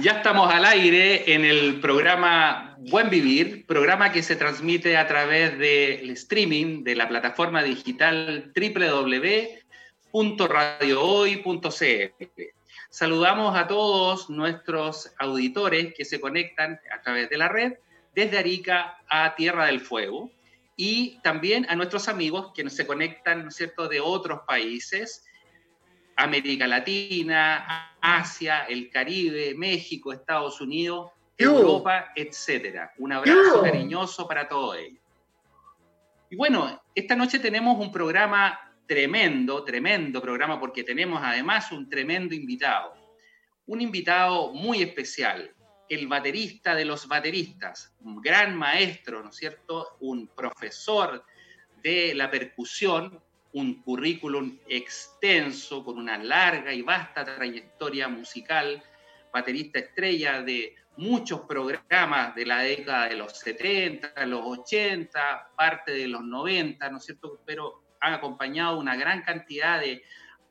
Ya estamos al aire en el programa Buen Vivir, programa que se transmite a través del streaming de la plataforma digital www.radiohoy.cl. Saludamos a todos nuestros auditores que se conectan a través de la red desde Arica a Tierra del Fuego y también a nuestros amigos que se conectan, ¿no es cierto?, de otros países América Latina, Asia, el Caribe, México, Estados Unidos, Europa, etcétera. Un abrazo cariñoso para todos ellos. Y bueno, esta noche tenemos un programa tremendo, tremendo programa, porque tenemos además un tremendo invitado. Un invitado muy especial, el baterista de los bateristas, un gran maestro, ¿no es cierto? Un profesor de la percusión, un currículum extenso, con una larga y vasta trayectoria musical, baterista estrella de muchos programas de la década de los 70, los 80, parte de los 90, ¿no es cierto? Pero han acompañado una gran cantidad de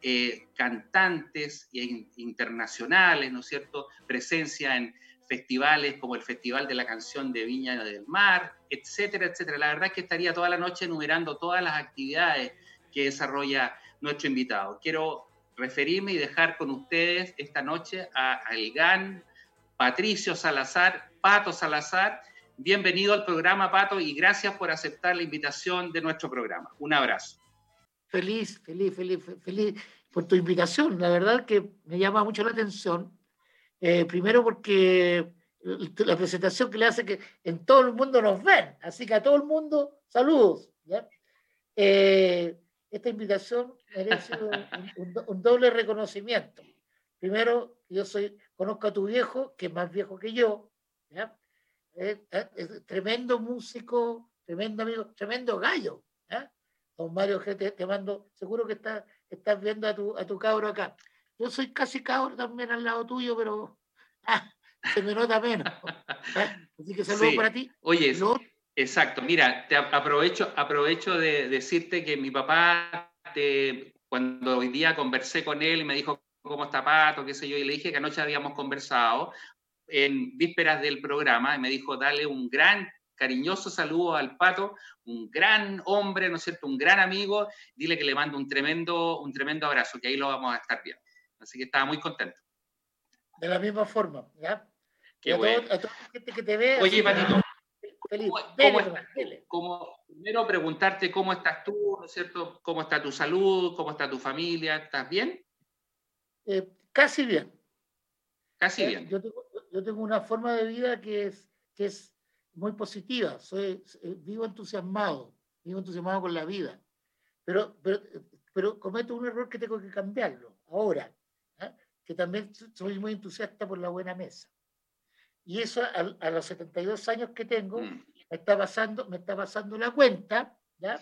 eh, cantantes internacionales, ¿no es cierto? Presencia en festivales como el Festival de la Canción de Viña del Mar, etcétera, etcétera. La verdad es que estaría toda la noche enumerando todas las actividades que desarrolla nuestro invitado. Quiero referirme y dejar con ustedes esta noche a, al GAN Patricio Salazar, Pato Salazar. Bienvenido al programa, Pato, y gracias por aceptar la invitación de nuestro programa. Un abrazo. Feliz, feliz, feliz, feliz por tu invitación. La verdad que me llama mucho la atención. Eh, primero porque la presentación que le hace que en todo el mundo nos ven. Así que a todo el mundo, saludos. Eh, esta invitación merece un, doble reconocimiento. Primero, yo soy, conozco a tu viejo, que es más viejo que yo, Es, tremendo músico, tremendo amigo, tremendo gallo. Don Mario G, te, mando, seguro que estás, estás viendo a tu, a tu cabro acá. Yo soy casi cabro también al lado tuyo, pero ah, se me nota menos. Así que saludos para ti. Oye, Exacto, mira, te aprovecho, aprovecho de decirte que mi papá, cuando hoy día conversé con él y me dijo cómo está Pato, qué sé yo, y le dije que anoche habíamos conversado en vísperas del programa, y me dijo, dale un gran, cariñoso saludo al Pato, un gran hombre, ¿no es cierto?, un gran amigo, dile que le mando un tremendo, un tremendo abrazo, que ahí lo vamos a estar viendo. Así que estaba muy contento. De la misma forma, ¿ya? Qué bueno. a toda la gente que te ve. Oye, Patito, primero preguntarte cómo estás tú, ¿no es cierto? ¿Cómo está tu salud? ¿Cómo está tu familia? ¿Estás bien? Eh, casi bien. Casi eh, bien. Yo tengo, una forma de vida que es, que es muy positiva. Soy, eh, vivo entusiasmado, vivo entusiasmado con la vida. Pero, pero, pero cometo un error que tengo que cambiarlo ahora, que también soy muy entusiasta por la buena mesa. Y eso a, los 72 años que tengo mm. me, está pasando, me está pasando la cuenta, ¿ya?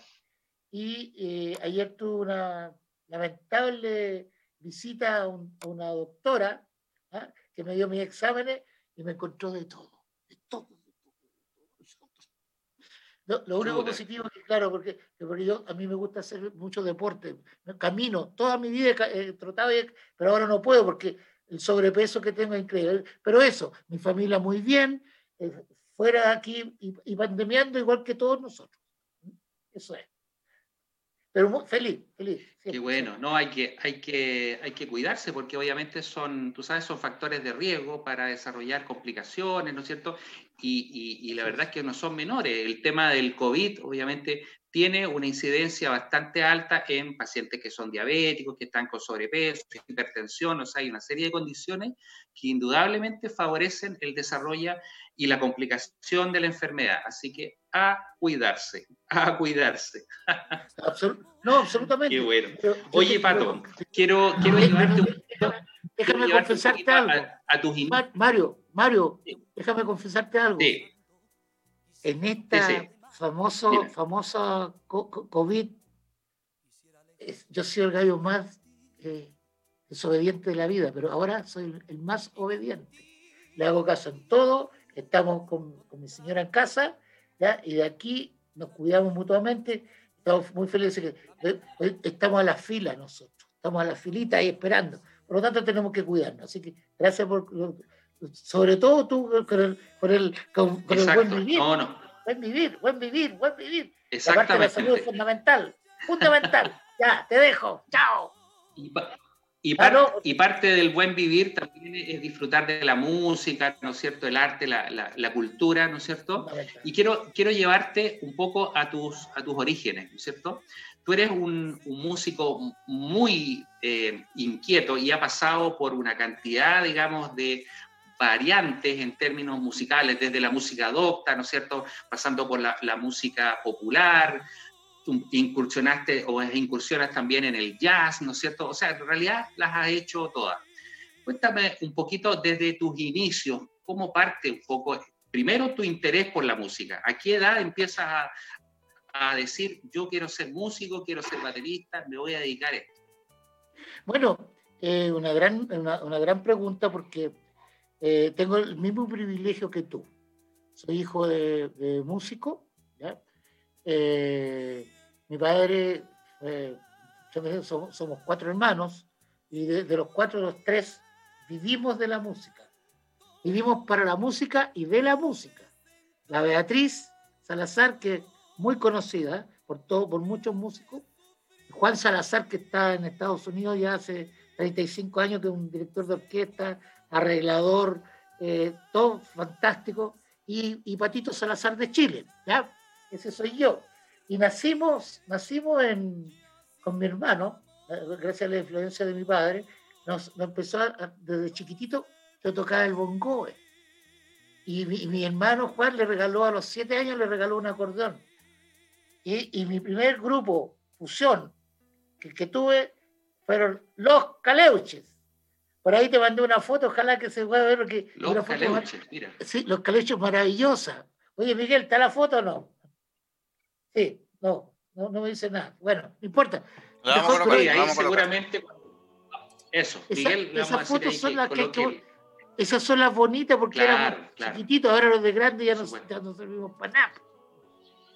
Y eh, ayer tuve una lamentable visita a, una doctora ¿ah? que me dio mis exámenes y me encontró de todo, de todo, lo único positivo es que, claro, porque, porque, yo, a mí me gusta hacer mucho deporte. Camino, toda mi vida he trotado, pero ahora no puedo porque el sobrepeso que tengo es increíble. Pero eso, mi familia muy bien, eh, fuera de aquí y, pandemiando igual que todos nosotros. Eso es. Pero feliz, feliz. Qué bueno, no, hay que, hay, que, hay que cuidarse porque obviamente son, tú sabes, son factores de riesgo para desarrollar complicaciones, ¿no es cierto? Y, y, y la verdad es que no son menores. El tema del COVID, obviamente, tiene una incidencia bastante alta en pacientes que son diabéticos, que están con sobrepeso, hipertensión, o sea, hay una serie de condiciones que indudablemente favorecen el desarrollo y la complicación de la enfermedad. Así que a cuidarse, a cuidarse. no, absolutamente. Qué bueno. Oye, Pato, quiero, quiero llevarte un Déjame confesarte algo. A, tus Mario, Mario, déjame confesarte algo. Sí. En esta famoso, famoso COVID, yo soy el gallo más eh, desobediente de la vida, pero ahora soy el más obediente. Le hago caso en todo, estamos con, mi señora en casa, ¿ya? y de aquí nos cuidamos mutuamente. Estamos muy felices que estamos a la fila nosotros, estamos a la filita ahí esperando. Por lo tanto, tenemos que cuidarnos. Así que gracias por sobre todo tú con el, con el, con, el buen vivir. No, no. Buen vivir, buen vivir, buen vivir. Exactamente. la salud es fundamental. Fundamental. ya, te dejo. Chao. Y, y, parte del buen vivir también es disfrutar de la música, ¿no es cierto? El arte, la, la, cultura, ¿no es cierto? Y quiero, quiero llevarte un poco a tus, a tus orígenes, ¿no es cierto? Tú eres un, un músico muy eh, inquieto y ha pasado por una cantidad, digamos, de variantes en términos musicales, desde la música docta, ¿no es cierto?, pasando por la, la música popular, incursionaste o incursionas también en el jazz, ¿no es cierto? O sea, en realidad las has hecho todas. Cuéntame un poquito desde tus inicios, cómo parte un poco, primero tu interés por la música. ¿A qué edad empiezas a, a decir, yo quiero ser músico, quiero ser baterista, me voy a dedicar a esto? Bueno, eh, una, gran, una, una, gran pregunta porque eh, tengo el mismo privilegio que tú. Soy hijo de, de músico, ¿ya? Eh, mi padre, eh, somos, somos, cuatro hermanos y de, los cuatro, los tres vivimos de la música. Vivimos para la música y de la música. La Beatriz Salazar, que es muy conocida por, todo, por muchos músicos. Juan Salazar, que está en Estados Unidos ya hace 35 años, que es un director de orquesta, arreglador, eh, todo fantástico. Y, Patito Salazar de Chile, ¿ya? Ese soy yo. Y nacimos, nacimos en, con mi hermano, eh, gracias a la influencia de mi padre, nos, empezó desde chiquitito, yo tocaba el bongoe. Y mi, hermano Juan le regaló a los siete años, le regaló un acordeón. Y, mi primer grupo, fusión, que, tuve, fueron Los Caleuches. Por ahí te mandé una foto, ojalá que se pueda ver. Porque los Caleuches, mira. Sí, Los Caleuches maravillosa. Oye, Miguel, ¿está la foto o no? Sí, no, no, me dice nada. Bueno, no importa. Vamos ahí seguramente. Eso, Miguel, esas fotos son las que, esas son las bonitas porque éramos chiquititos, ahora los de grandes ya no, ya no servimos para nada.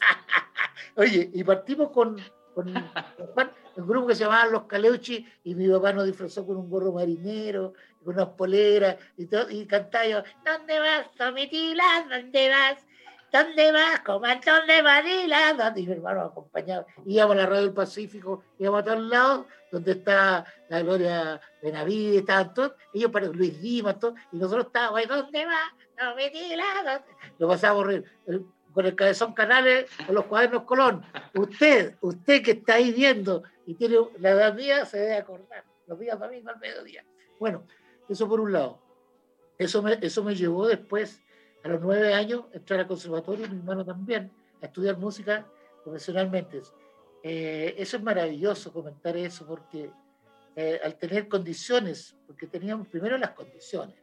Oye, y partimos con, con, el grupo que se llamaba Los Caleuchi y mi papá nos disfrazó con un gorro marinero, con unas poleras y, cantaba yo, ¿dónde vas, Tomitila? ¿Dónde vas? ¿Dónde vas, comandón de Manila? Y mi hermano acompañaba. Íbamos a la radio del Pacífico, íbamos a todos lados, donde está la Gloria Benavides, estaban todos, ellos para Luis Dimas, todos, y nosotros estábamos ahí, ¿dónde vas? No me Lo pasábamos con el cabezón Canales, con los cuadernos Colón. Usted, usted que está ahí viendo y tiene la edad mía, se debe acordar. Los días domingos al mediodía. Bueno, eso por un lado. Eso me, eso me llevó después a los nueve años entrar al conservatorio, mi hermano también, a estudiar música profesionalmente. Eh, eso es maravilloso comentar eso porque eh, al tener condiciones, porque teníamos primero las condiciones,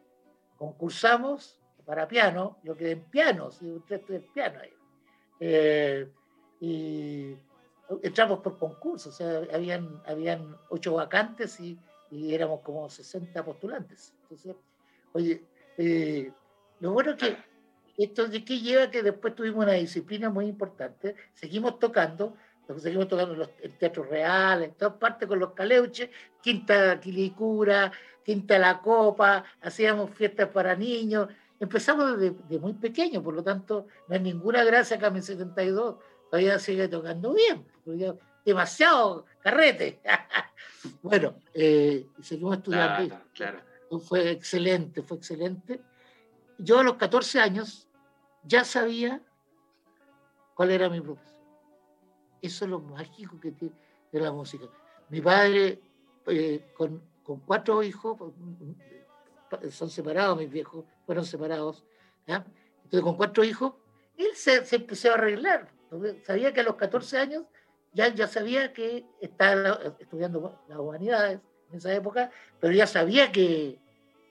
concursamos para piano, yo quedé en piano, si usted estudia en piano ahí. Eh, y entramos por concurso, o sea, habían, habían ocho vacantes y, y éramos como 60 postulantes. Entonces, oye, lo bueno es que esto de qué lleva que después tuvimos una disciplina muy importante, seguimos tocando, seguimos tocando en, los, teatros reales, en todas partes con los caleuches, Quinta Quilicura, Quinta La Copa, hacíamos fiestas para niños, empezamos desde, muy pequeño, por lo tanto no hay ninguna gracia que en 72 todavía sigue tocando bien, demasiado carrete. bueno, eh, seguimos estudiando. claro. Fue excelente, fue excelente yo a los 14 años ya sabía cuál era mi profesión. Eso es lo mágico que tiene de la música. Mi padre, eh, con, cuatro hijos, son separados mis viejos, fueron separados, entonces con cuatro hijos, él se, empezó a arreglar. Sabía que a los 14 años ya, ya sabía que estaba estudiando las humanidades en esa época, pero ya sabía que,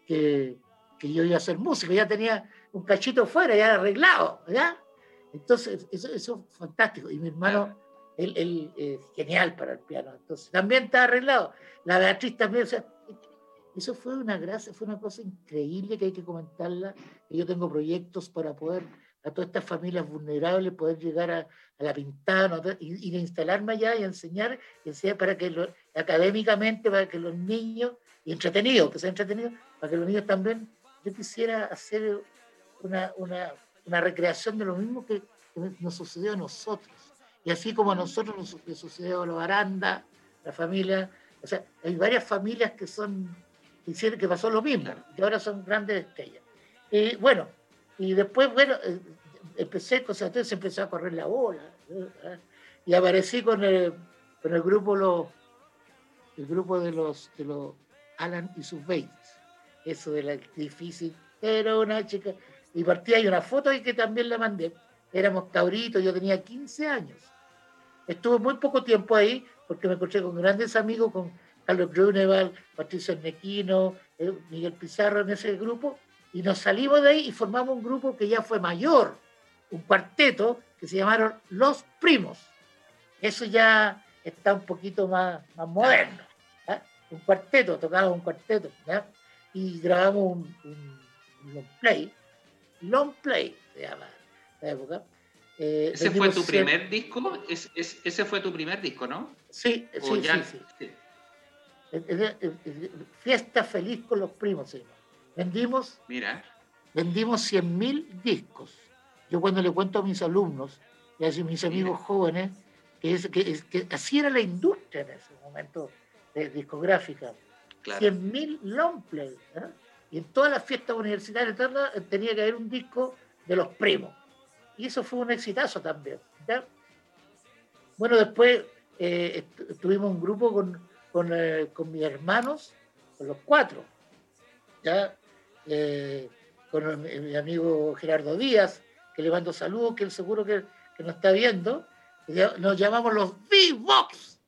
que que yo iba a ser músico, ya tenía un cachito fuera, ya arreglado, ¿ya? Entonces, eso, eso es fantástico. Y mi hermano, él, él es genial para el piano, entonces también está arreglado. La Beatriz también, o sea, eso fue una gracia, fue una cosa increíble que hay que comentarla. Y yo tengo proyectos para poder a todas estas familias vulnerables poder llegar a, a la Pintana y, y, instalarme allá y enseñar, enseñar para que lo, académicamente, para que los niños, y entretenidos, que sean entretenidos, para que los niños también yo quisiera hacer una, una, una recreación de lo mismo que, nos sucedió a nosotros. Y así como a nosotros nos, sucedió a los Aranda, la familia, o sea, hay varias familias que son, que, hicieron, que pasó lo mismo, que ahora son grandes estrellas. Y bueno, y después, bueno, eh, empecé, o sea, empezó a correr la bola, y aparecí con el, con el grupo, los, el grupo de los, de los Alan y sus babies. Eso de la difícil, era una chica, y partía hay una foto ahí que también la mandé. Éramos cabritos, yo tenía 15 años. Estuve muy poco tiempo ahí porque me encontré con grandes amigos, con Carlos Gruneval, Patricio Arnequino, eh, Miguel Pizarro en ese grupo, y nos salimos de ahí y formamos un grupo que ya fue mayor, un cuarteto que se llamaron Los Primos. Eso ya está un poquito más, más moderno. Un cuarteto, tocábamos un cuarteto, y grabamos un, un long play Long Play se llama la época. Eh, ¿Ese fue tu primer disco? ¿Es, ese fue tu primer disco, ¿no? Sí, sí, sí, sí, Fiesta feliz con los primos, señor. Vendimos, Mira. vendimos 100.000 discos. Yo cuando le cuento a mis alumnos y a mis amigos jóvenes, que, es, que, así era la industria en ese momento de discográfica. 100.000 long play. ¿eh? Y en todas las fiestas universitarias tenía que haber un disco de los primos. Y eso fue un exitazo también. Bueno, después eh, tuvimos un grupo con, con, eh, con, mis hermanos, con los cuatro, ¿ya? con mi, amigo Gerardo Díaz, que le mando saludos, que él seguro que, que nos está viendo. Nos llamamos los B-Box.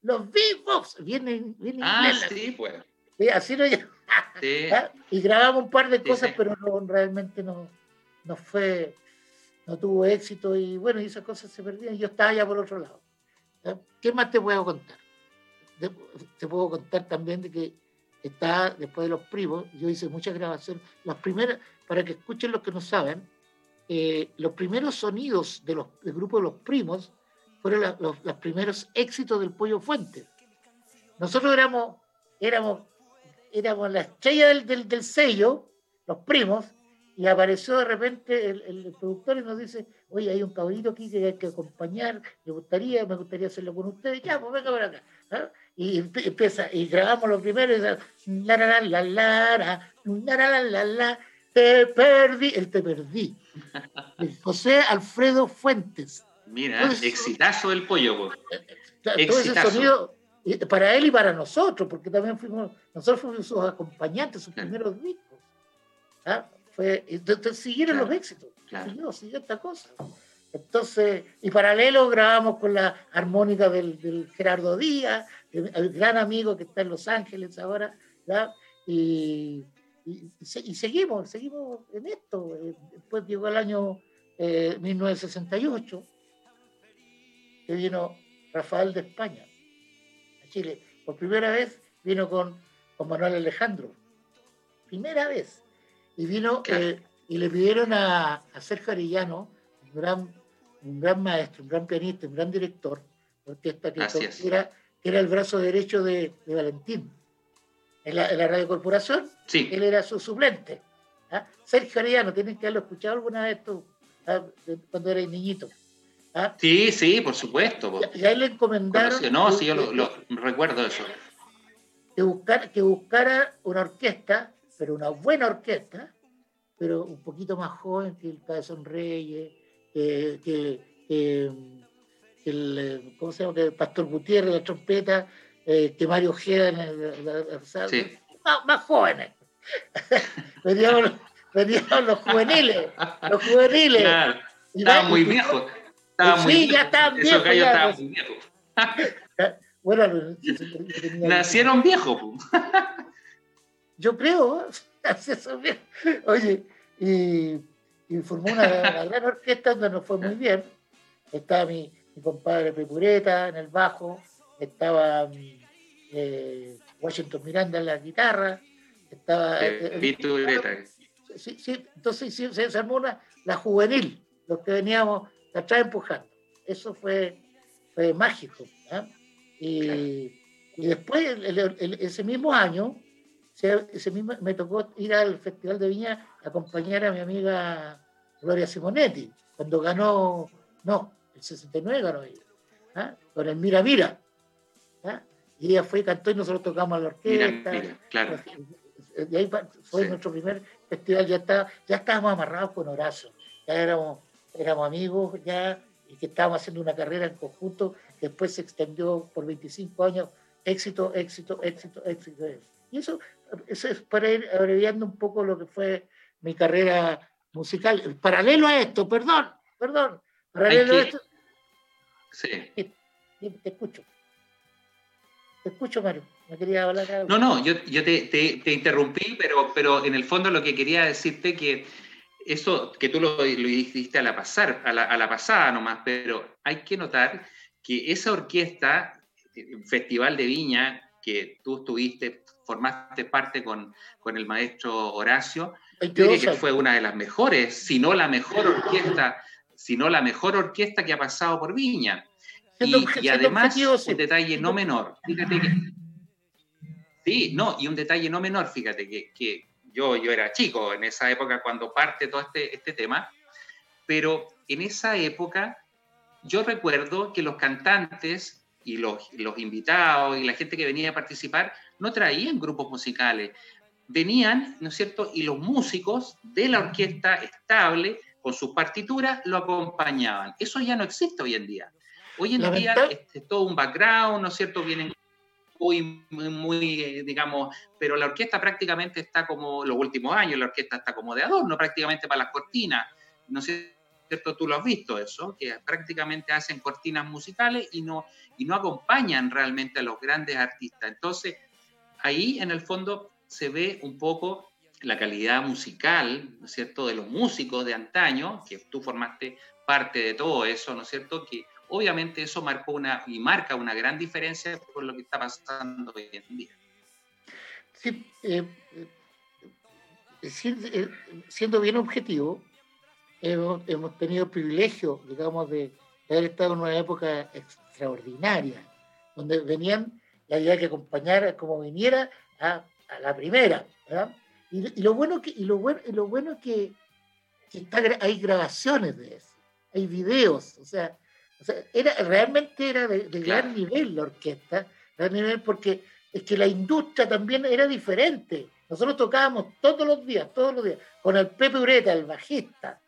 Los B-Box. Viene, viene ah, sí, pues. así lo llamamos. ¿Ah? Y grabamos un par de cosas, pero realmente no, no fue, no tuvo éxito y bueno, y esas cosas se perdían. Yo estaba allá por otro lado. ¿Qué más te puedo contar? Te puedo contar también de que está después de los primos, yo hice muchas grabaciones. Las primeras, para que escuchen los que no saben, eh, los primeros sonidos de los, del grupo de los primos fueron los, primeros éxitos del Pollo Fuente. Nosotros éramos, éramos éramos la estrella del, del, sello, los primos, y apareció de repente el, productor y nos dice, oye, hay un cabrito aquí que hay que acompañar, me gustaría, me gustaría hacerlo con ustedes, ya, pues venga por acá y empieza, y grabamos los primeros, la la la la la la la te perdí, el te perdí. José Alfredo Fuentes. Mira, Entonces, exitazo del pollo. Pues. Eh, eh, todo exitazo. ese sonido, eh, para él y para nosotros, porque también fuimos, nosotros fuimos sus acompañantes, sus claro. primeros discos. ¿Ah? Fue, entonces siguieron claro. los éxitos, claro. siguió, siguió esta cosa. Entonces, y paralelo grabamos con la armónica del, del Gerardo Díaz, el, gran amigo que está en Los Ángeles ahora, y, y, seguimos, seguimos en esto. Eh, después llegó el año 1968, eh, que vino Rafael de España Chile. Por primera vez vino con, con Manuel Alejandro. Primera vez. Y vino eh, y le pidieron a, a Sergio Arellano, un gran, un gran maestro, un gran pianista, un gran director orquesta que, era, era el brazo derecho de, de Valentín. En la, en la Radio Corporación, sí. él era su suplente. ¿ah? Sergio Arellano, tienen que haberlo escuchado alguna vez tú, ¿ah? cuando eres niñito. ¿Ah? Sí, sí, por supuesto. Y a él le encomendaron. No, sí, yo lo, recuerdo eso. Que, buscar, que buscara una orquesta, pero una buena orquesta, pero un poquito más joven que el Cabezón Reyes, que, que, el, ¿cómo se llama? Que Pastor Gutiérrez, la trompeta, eh, que Mario Ojeda, sí. más, jóvenes. veníamos, los juveniles, los juveniles. Claro. Estaba muy viejo sí, ya estaban viejos. Esos muy viejos. bueno, nacieron viejos. Yo creo, Oye, y, y formó una, gran orquesta donde nos fue muy bien. Estaba mi, mi compadre Pepureta en el bajo, estaba eh, Washington Miranda en la guitarra, estaba... Eh, eh sí, sí, entonces sí, se, armó una, la juvenil, los que veníamos la trae empujando. Eso fue, fue mágico. ¿ah? Y, y, después, ese mismo año, ese mismo, me tocó ir al Festival de Viña a acompañar a mi amiga Gloria Simonetti, cuando ganó, no, el 69 ganó ella, ¿ah? con el Mira Mira. ¿ah? Y ella fue y cantó y nosotros tocamos la orquesta. claro. Y ahí fue nuestro primer festival, ya, está, ya estábamos amarrados con Horacio, ya éramos, éramos amigos, ya, y que estábamos haciendo una carrera en conjunto, después se extendió por 25 años, éxito, éxito, éxito, éxito. Y eso, eso es para ir abreviando un poco lo que fue mi carrera musical. Paralelo a esto, perdón, perdón, esto. Sí. Te escucho. Te escucho, Mario. Me quería hablar. No, no, yo, yo te, te, interrumpí, pero, pero en el fondo lo que quería decirte que eso, que tú lo, lo dijiste a la, pasar, a la, a la pasada nomás, pero hay que notar que esa orquesta, Festival de Viña, que tú estuviste, formaste parte con, con el maestro Horacio, que fue una de las mejores, si no la mejor orquesta, si no la mejor orquesta que ha pasado por Viña. Y, además, un detalle no menor, fíjate que... Sí, no, y un detalle no menor, fíjate que, que yo, yo era chico en esa época cuando parte todo este, este tema, pero en esa época yo recuerdo que los cantantes y los, los invitados y la gente que venía a participar no traían grupos musicales, venían, ¿no es cierto? Y los músicos de la orquesta estable, con sus partituras, lo acompañaban. Eso ya no existe hoy en día. Hoy en día es, todo un background, ¿no es cierto? Vienen muy, muy, eh, digamos, pero la orquesta prácticamente está como, los últimos años, la orquesta está como de adorno prácticamente para las cortinas, ¿no es cierto? Tú lo has visto eso, que prácticamente hacen cortinas musicales y no, y no acompañan realmente a los grandes artistas. Entonces, ahí en el fondo se ve un poco la calidad musical, ¿no es cierto?, de los músicos de antaño, que tú formaste parte de todo eso, ¿no es cierto?, que obviamente eso marcó una y marca una gran diferencia con lo que está pasando hoy en día. Sí, eh, eh, eh, siendo bien objetivo, hemos, tenido el privilegio, digamos, de, haber estado en una época extraordinaria, donde venían y había que acompañar como viniera a, la primera. Y, lo bueno que, y lo bueno, lo bueno que, hay grabaciones de eso, hay videos, o sea, era, realmente era de, gran nivel la orquesta, gran nivel porque es que la industria también era diferente. Nosotros tocábamos todos los días, todos los días, con el Pepe Ureta, el bajista,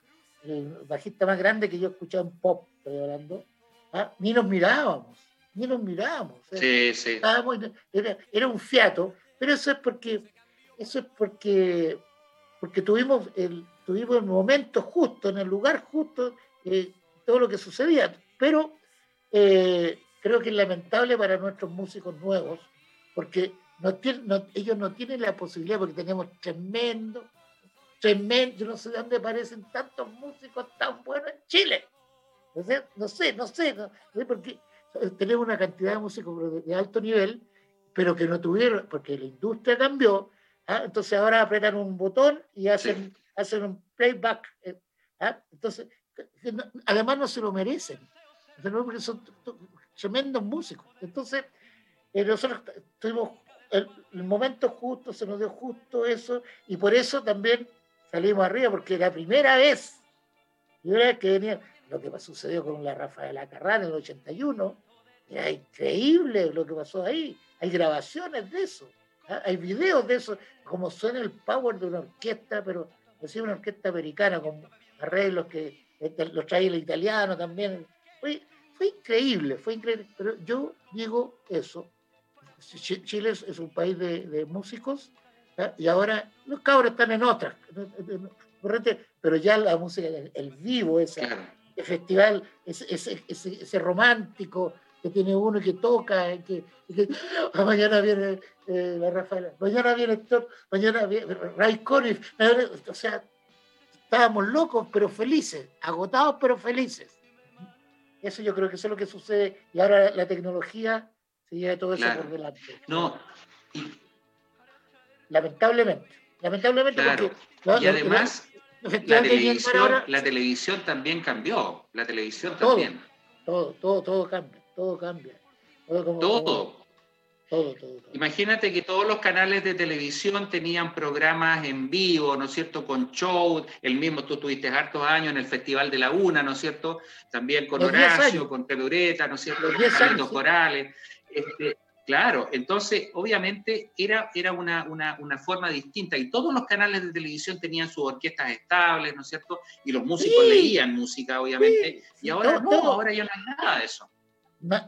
el bajista más grande que yo escuchaba en pop, estoy hablando, ¿ah? ni nos mirábamos, ni nos mirábamos. Sí, sí. Era, era, un fiato, pero eso es porque, eso es porque, porque tuvimos el, tuvimos el momento justo, en el lugar justo, eh, todo lo que sucedía. Pero eh, creo que es lamentable para nuestros músicos nuevos, porque ellos no tienen la posibilidad, porque tenemos tremendo, tremendo, yo no sé de dónde aparecen tantos músicos tan buenos en Chile. No sé, no sé, no sé, porque tenemos una cantidad de músicos de alto nivel, pero que no tuvieron, porque la industria cambió, ¿ah? entonces ahora apretan un botón y hacen, hacen un playback. Eh, ¿ah? Entonces, además no se lo merecen porque son tremendos músicos. Entonces, eh, nosotros tuvimos el, momento justo, se nos dio justo eso, y por eso también salimos arriba, porque la primera vez, que venía, lo que sucedió con la Rafaela Carrán en el 81, era increíble lo que pasó ahí. Hay grabaciones de eso. Hay videos de eso, como suena el power de una orquesta, pero es una orquesta americana con arreglos que este, los trae el italiano también, fue, fue increíble, fue increíble. Pero yo digo eso. Chile es, un país de, músicos y ahora los cabros están en otras, pero ya la música, el, vivo, ese, festival, ese, ese, romántico que tiene uno y que toca, que, ah, mañana viene eh, la Rafaela, mañana viene Héctor, mañana viene Ray Conniff, o sea, estábamos locos pero felices, agotados pero felices. Eso yo creo que eso es lo que sucede y ahora la tecnología se lleva todo eso por delante. No. Lamentablemente. Lamentablemente porque... y además, la, televisión, la televisión también cambió. La televisión también. Todo, todo, todo cambia. Todo cambia. Todo. Todo, todo, Imagínate que todos los canales de televisión tenían programas en vivo, ¿no es cierto? Con show, el mismo, tú tuviste hartos años en el Festival de la Una, ¿no es cierto? También con Horacio, con Pedureta, ¿no es cierto? Los corales. Este, claro, entonces obviamente era, era una, una, forma distinta y todos los canales de televisión tenían sus orquestas estables, ¿no es cierto? Y los músicos leían música, obviamente, y ahora no, ahora ya no hay nada de eso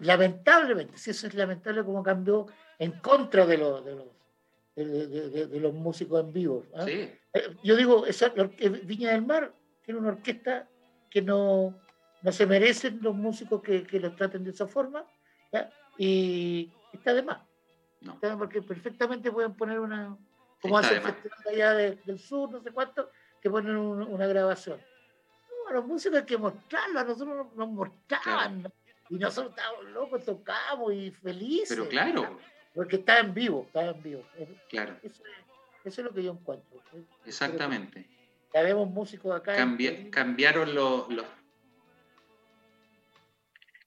lamentablemente, si eso es lamentable como cambió en contra de los, de los, de, los músicos en vivo. ¿ah? Eh, yo digo, esa, Viña del Mar tiene una orquesta que no, no se merecen los músicos que, que los traten de esa forma, y está de más. porque perfectamente pueden poner una, como hace el festival allá del sur, no sé cuánto, que ponen una, grabación. No, los músicos hay que mostrarlo, a nosotros nos, mostraban. Y nosotros estábamos locos, tocamos y felices. Pero claro. Porque está en vivo, está en vivo. Claro. Eso, es lo que yo encuentro. Exactamente. Ya vemos músicos acá. cambiaron los,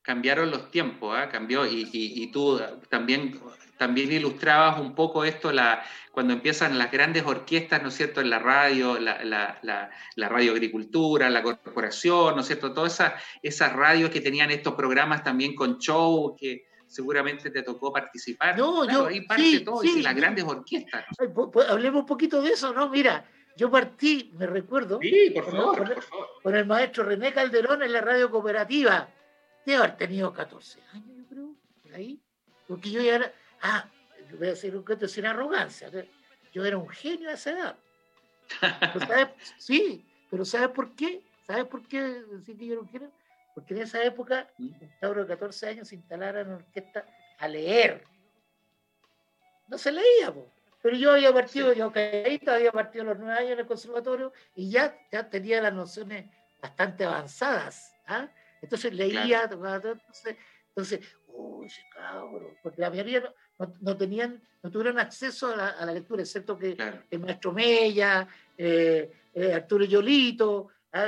cambiaron los tiempos, ¿eh? cambió y, y, y, tú también también ilustrabas un poco esto la, cuando empiezan las grandes orquestas, ¿no es cierto?, en la radio, la, la, la, radio agricultura, la corporación, ¿no es cierto?, todas esas, esas radios que tenían estos programas también con show, que seguramente te tocó participar. No, yo, ahí parte todo, y las grandes orquestas. hablemos un poquito de eso, ¿no? Mira, yo partí, me recuerdo, sí, por favor, con, por favor. con el maestro René Calderón en la radio cooperativa. De haber tenido 14 años, yo creo, por ahí. Porque yo ya era, Ah, voy a decir un cuento sin arrogancia. Yo era un genio a esa edad. sí, pero ¿sabes por qué? ¿Sabes por qué decir que yo era un genio? Porque en esa época, ¿Mm? un cabro de 14 años se instalara en orquesta a leer. No se leía, pero yo había partido, yo calladito, había partido los nueve años en el conservatorio y ya, ya tenía las nociones bastante avanzadas. ¿ah? Entonces leía, entonces, entonces, uy, cabro, porque la mayoría no, tenían, no tuvieron acceso a la, lectura, excepto que el maestro Mella, eh, eh, Arturo Yolito, ah,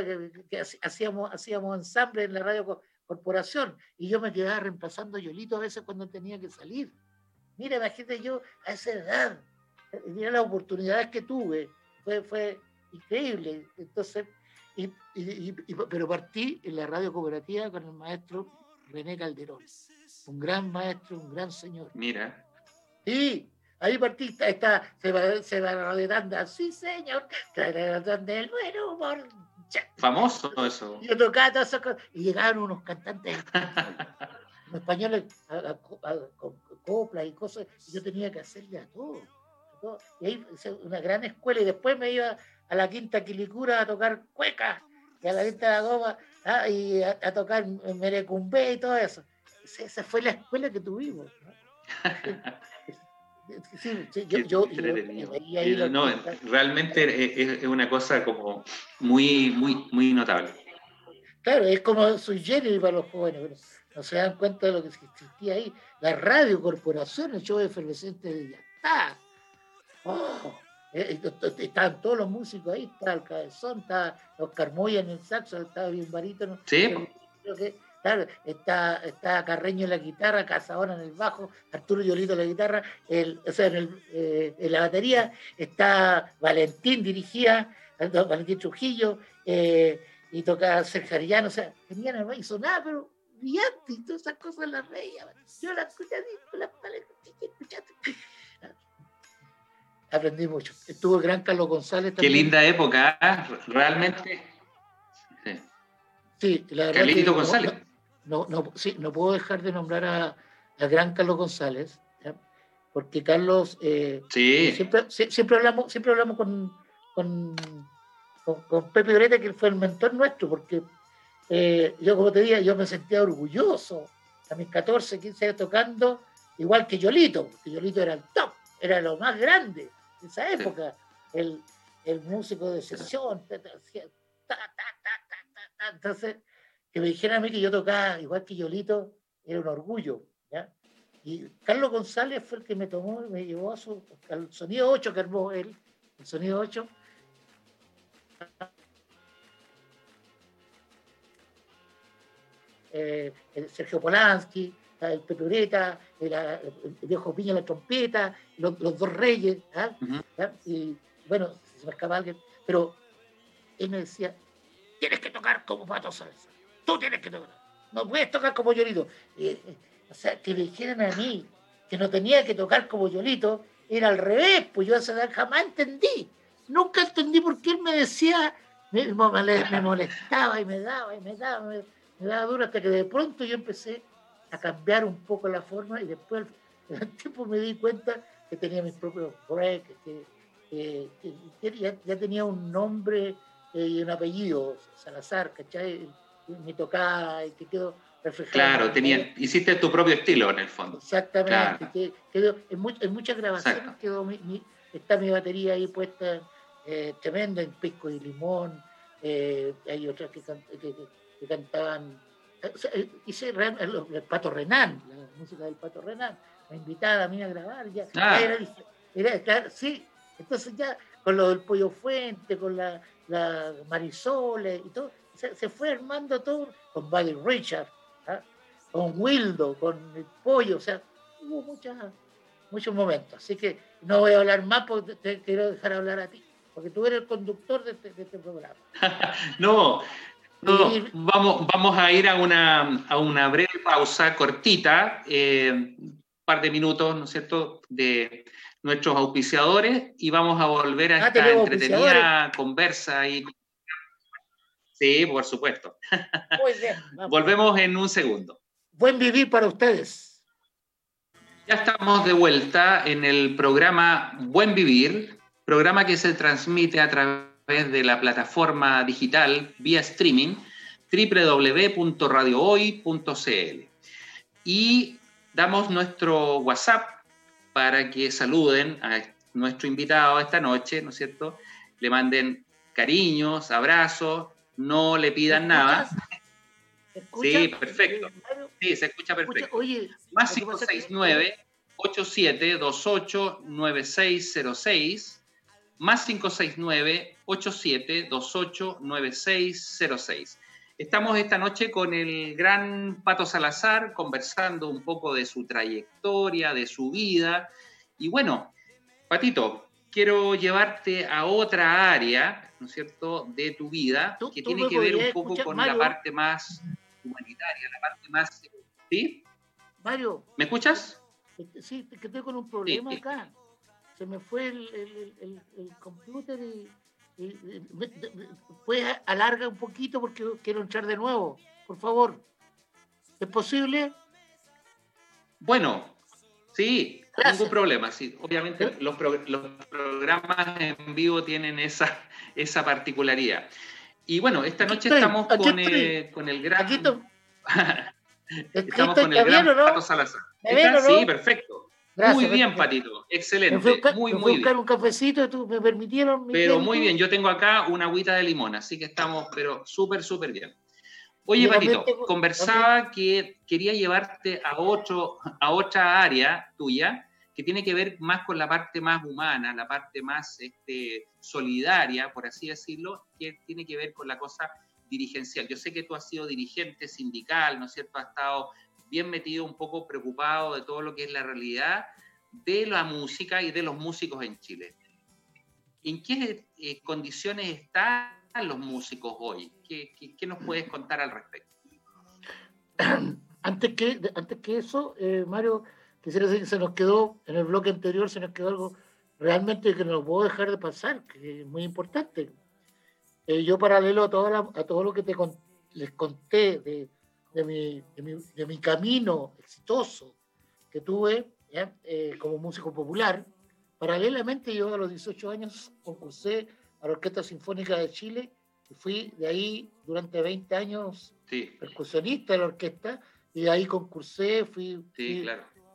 que, hacíamos, hacíamos ensamble en la radio corporación, y yo me quedaba reemplazando a Yolito a veces cuando tenía que salir. Mira, imagínate yo a esa edad, mira las oportunidades que tuve, fue, fue increíble. Entonces, pero partí en la radio cooperativa con el maestro René Calderón un gran maestro, un gran señor. Mira. Sí, ahí partí, está, se va, se va de tanda, sí señor, del buen humor. Famoso eso. Yo tocaba todas esas cosas. Y llegaron unos cantantes españoles con coplas y cosas, y yo tenía que hacerle a todo. Y ahí una gran escuela, y después me iba a la Quinta Quilicura a tocar cuecas, y a la Quinta de la Goma, ah, y a, a tocar merecumbe y todo eso esa fue la escuela que tuvimos. realmente es, una cosa como muy, muy, muy notable. Claro, es como su generis para los jóvenes, no se dan cuenta de lo que existía ahí. La radio corporación, el show efervescente de ya está. Oh, estaban todos los músicos ahí, estaba el cabezón, estaba Oscar Moya en el saxo, estaba bien barítono. Sí. Claro, está, está Carreño en la guitarra, Cazadora en el bajo, Arturo Yolito en la guitarra, el, o sea, en, eh, la batería está Valentín dirigía, Valentín Trujillo, eh, y tocaba Sergio Arellano, o sea, tenían no hizo nada, pero brillante, y todas esas cosas las veía. Yo las escuché las Aprendí mucho. Estuvo el gran Carlos González también. Qué linda época, ¿eh? realmente. Sí, la verdad. Carlito González no, no, sí, no puedo dejar de nombrar a, gran Carlos González, porque Carlos, eh, siempre, siempre hablamos, siempre hablamos con, con, con, Pepe Oreta, que fue el mentor nuestro, porque eh, yo, como te decía, yo me sentía orgulloso a mis 14, 15 años tocando, igual que Yolito, porque Yolito era el top, era lo más grande esa época, el, el, músico de sesión, entonces que me dijeran a mí que yo tocaba igual que Yolito, era un orgullo. ¿ya? Y Carlos González fue el que me tomó y me llevó a su, al sonido 8 que armó él, el sonido 8. Eh, Sergio Polanski, el Petureta, el, el, viejo Piña la trompeta, los, dos reyes, ¿ah? y bueno, se me escapa alguien, pero él me decía, tienes que tocar como Pato Salsa, tú tienes que tocar, no puedes tocar como Yolito. o sea, que me dijeran a mí que no tenía que tocar como Yolito, era al revés, pues yo jamás entendí, nunca entendí por qué él me decía, me, molestaba y me daba y me daba, me, daba duro hasta que de pronto yo empecé a cambiar un poco la forma y después el tiempo me di cuenta que tenía mis propios breaks, que, ya, tenía un nombre eh, y un apellido, Salazar, ¿cachai? Me tocaba y que quedó reflejado. Claro, tenía, hiciste tu propio estilo en el fondo. Exactamente, quedó, en, muchas grabaciones quedó está mi batería ahí puesta eh, tremenda en Pisco y Limón, eh, hay otras que, que, cantaban, hice el, Pato Renán, la música del Pato Renán, me invitaba a mí a grabar, ya, ah. era, era, sí, entonces ya con lo del Pollo Fuente, con la, la Marisole y todo, se, fue armando todo con Buddy Richard, ¿ah? con Wildo, con el Pollo, o sea, hubo muchas, muchos momentos. Así que no voy a hablar más porque te quiero dejar hablar a ti, porque tú eres el conductor de este, este programa. no, vamos, vamos a ir a una, a una breve pausa cortita, eh, un par de minutos, ¿no es cierto?, de nuestros auspiciadores y vamos a volver a ah, esta entretenida conversa y Sí, por supuesto. Muy bien. Volvemos en un segundo. Buen vivir para ustedes. Ya estamos de vuelta en el programa Buen Vivir, programa que se transmite a través de la plataforma digital vía streaming www.radiohoy.cl. Y damos nuestro WhatsApp para que saluden a nuestro invitado esta noche, ¿no es cierto? Le manden cariños, abrazos, no le pidan nada. Sí, perfecto. Sí, se escucha perfecto. Oye, Más 569 8728 9606 más 569 8728 9606 Estamos esta noche con el gran Pato Salazar conversando un poco de su trayectoria, de su vida. Y bueno, Patito, quiero llevarte a otra área, ¿no es cierto?, de tu vida, que tiene que ver un poco con la parte más humanitaria, la parte más... ¿Sí? Mario. ¿Me escuchas? Sí, que estoy con un problema acá. Se me fue el, el, el computer y pues alarga un poquito porque quiero entrar de nuevo, por favor. ¿Es posible? Bueno, sí, ningún problema. Sí, obviamente ¿Eh? los, programas en vivo tienen esa, esa particularidad. Y bueno, esta noche estamos con, el, con el gran. estamos con el gran Salazar. Sí, perfecto muy bien, Patito. Excelente. muy, muy buscar un cafecito, tú me permitieron. pero muy bien, yo tengo acá una agüita de limón, así que estamos, pero súper, súper bien. Oye, Patito, conversaba que quería llevarte a, otro, a otra área tuya que tiene que ver más con la parte más humana, la parte más este, solidaria, por así decirlo, que tiene que ver con la cosa dirigencial. Yo sé que tú has sido dirigente sindical, ¿no es cierto? Has estado bien metido, un poco preocupado de todo lo que es la realidad de la música y de los músicos en Chile. ¿En qué eh, condiciones están los músicos hoy? ¿Qué, nos puedes contar al respecto? Antes que, antes que eso, eh, Mario, quisiera decir que se nos quedó, en el bloque anterior se nos quedó algo realmente que no puedo dejar de pasar, que es muy importante. Eh, yo paralelo a todo, a todo lo que te les conté de, de mi, de mi, camino exitoso que tuve eh, como músico popular. Paralelamente, yo a los 18 años concursé a la Orquesta Sinfónica de Chile y fui de ahí durante 20 años percusionista de la orquesta y de ahí concursé, fui, sí,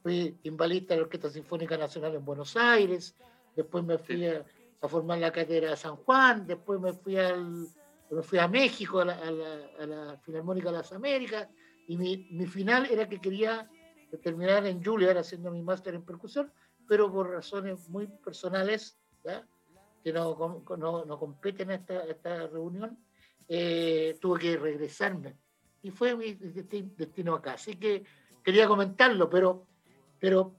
fui, de la Orquesta Sinfónica Nacional en Buenos Aires, después me fui a, a, formar la cátedra de San Juan, después me fui al, me fui a México, a la, a la, Filarmónica de las Américas, y mi, mi, final era que quería terminar en Juilliard haciendo mi máster en percusión, pero por razones muy personales, que no, no, no, competen esta, esta reunión, eh, tuve que regresarme. Y fue mi destino acá. Así que quería comentarlo, pero, pero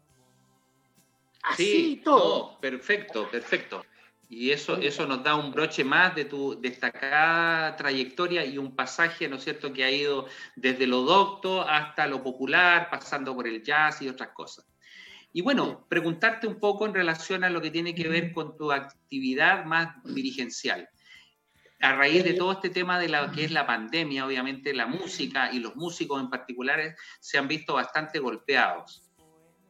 así sí, todo. perfecto, perfecto. Y eso, eso nos da un broche más de tu destacada trayectoria y un pasaje, ¿no es cierto?, que ha ido desde lo docto hasta lo popular, pasando por el jazz y otras cosas. Y bueno, preguntarte un poco en relación a lo que tiene que ver con tu actividad más dirigencial. A raíz de todo este tema de lo que es la pandemia, obviamente la música y los músicos en particular se han visto bastante golpeados.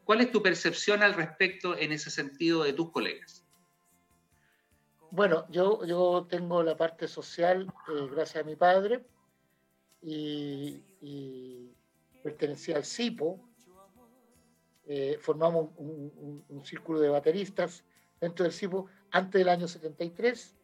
¿Cuál es tu percepción al respecto en ese sentido de tus colegas? Bueno, yo, yo tengo la parte social eh, gracias a mi padre y, pertenecía al CIPO. Eh, formamos un, círculo de bateristas dentro del CIPO antes del año 73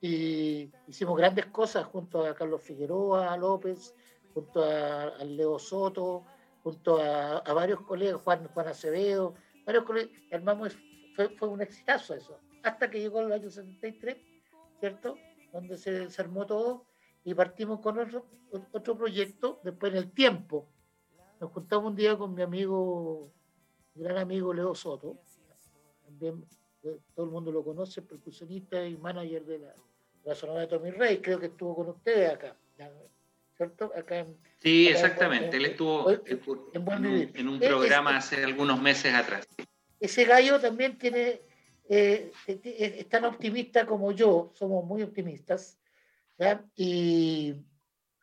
y hicimos grandes cosas junto a Carlos Figueroa López, junto a, Leo Soto, junto a, varios colegas, Juan, Juan Acevedo, varios colegas, armamos, fue, fue un exitazo eso hasta que llegó el año 73, ¿cierto? Donde se desarmó todo y partimos con otro, otro proyecto después en el tiempo. Nos juntamos un día con mi amigo, mi gran amigo Leo Soto, también eh, todo el mundo lo conoce, percusionista y manager de la, la Sonora de Tommy Rey, creo que estuvo con ustedes acá, ¿cierto? Acá en, sí, exactamente, él estuvo en, en, un programa hace algunos meses atrás. Ese gallo también tiene eh, es tan optimista como yo, somos muy optimistas Y,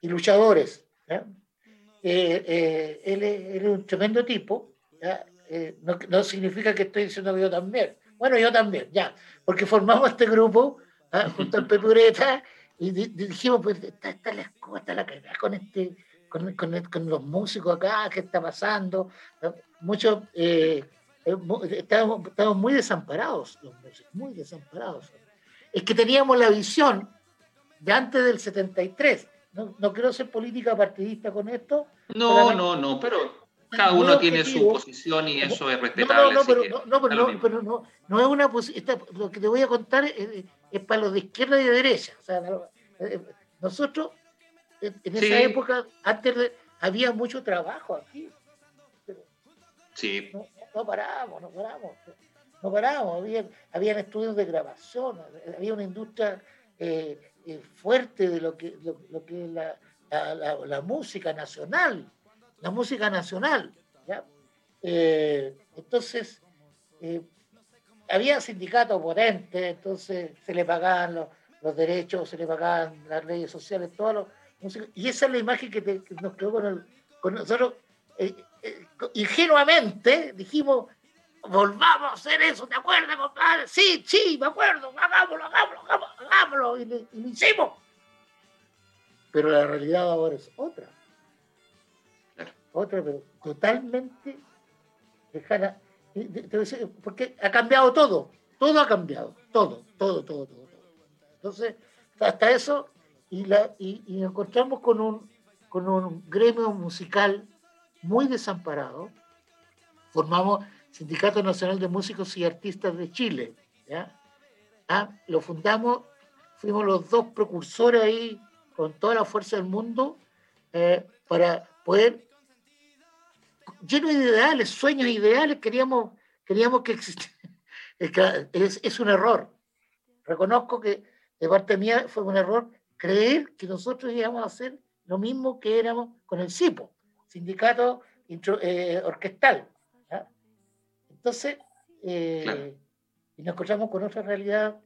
luchadores. Eh, eh, él, es, un tremendo tipo, no, significa que estoy diciendo que yo también. Bueno, yo también, ya, porque formamos este grupo junto al Pepureta y dijimos, pues, está, está la, está la cagada con este, con, con, con, los músicos acá, ¿qué está pasando? Muchos estábamos, muy desamparados, los muy desamparados. Es que teníamos la visión de antes del 73. No, no quiero ser política partidista con esto. No, no, no, pero cada uno tiene su posición y eso es respetable. No, no, pero, no, pero, no, no, es una posición. Lo que te voy a contar es, para los de izquierda y de derecha. O sea, eh, nosotros, en esa época, antes había mucho trabajo aquí. Sí no paramos, no paramos, no paramos. Había, habían estudios de grabación, había una industria eh, eh, fuerte de lo que, lo, que es la, la, música nacional, la música nacional. Eh, entonces, había sindicatos potentes, entonces se le pagaban los, derechos, se le pagaban las leyes sociales, todos los y esa es la imagen que, nos quedó con nosotros ingenuamente dijimos, volvamos a hacer eso, ¿te acuerdas, compadre? Sí, sí, me acuerdo, hagámoslo, hagámoslo, hagámoslo, y, lo hicimos. Pero la realidad ahora es otra. Otra, pero totalmente lejana. Porque ha cambiado todo, todo ha cambiado, todo, todo, todo, todo. Entonces, hasta eso, y, la, y, y nos encontramos con un, con un gremio musical muy desamparado, formamos Sindicato Nacional de Músicos y Artistas de Chile. ¿ya? ¿Ah? Lo fundamos, fuimos los dos precursores ahí con toda la fuerza del mundo eh, para poder, lleno de ideales, sueños ideales, queríamos, queríamos que existiera. Es, es un error. Reconozco que de parte mía fue un error creer que nosotros íbamos a hacer lo mismo que éramos con el CIPO sindicato eh, orquestal. Entonces, eh, y nos encontramos con otra realidad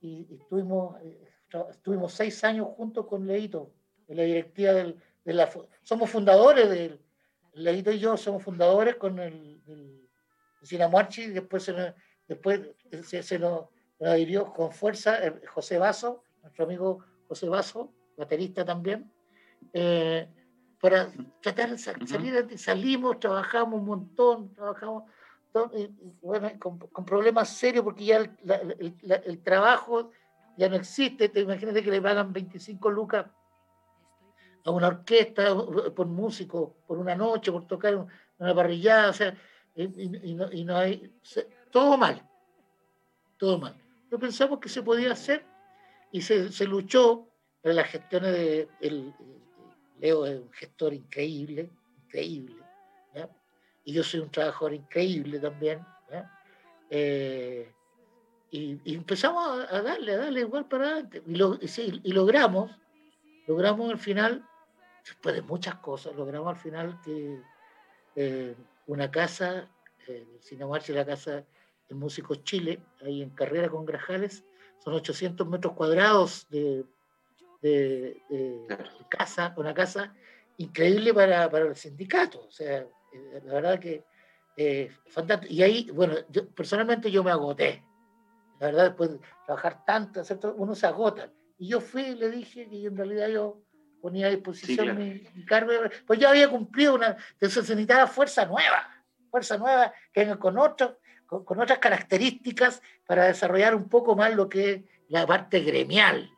y, estuvimos, eh, estuvimos seis años juntos con Leito, en la directiva del, de la... Somos fundadores del... Leito y yo somos fundadores con el, el, y después se nos, después se, nos, adhirió con fuerza José Vaso, nuestro amigo José Vaso, baterista también para tratar de salir, salimos, trabajamos un montón, trabajamos bueno, con, problemas serios porque ya el, trabajo ya no existe. Te imagínate que le pagan 25 lucas a una orquesta por músico, por una noche, por tocar una parrillada, o sea, y, no, hay, todo mal, todo mal. Pero pensamos que se podía hacer y se, se luchó en las gestiones de, Leo es un gestor increíble, increíble. Y yo soy un trabajador increíble también. Eh, y, empezamos a, darle, a darle igual para adelante. Y, lo, y, logramos, logramos al final, después de muchas cosas, logramos al final que eh, una casa, eh, el la casa de Músicos Chile, ahí en Carrera con Grajales, son 800 metros cuadrados de, casa, una casa increíble para, para el sindicato. O sea, eh, la verdad que eh, fantástico. Y ahí, bueno, yo, personalmente yo me agoté. La verdad, después de trabajar tanto, uno se agota. Y yo fui y le dije que en realidad yo ponía a disposición mi, cargo. Pues yo había cumplido una. Entonces se necesitaba fuerza nueva, fuerza nueva que venga con, otro, con, otras características para desarrollar un poco más lo que es la parte gremial,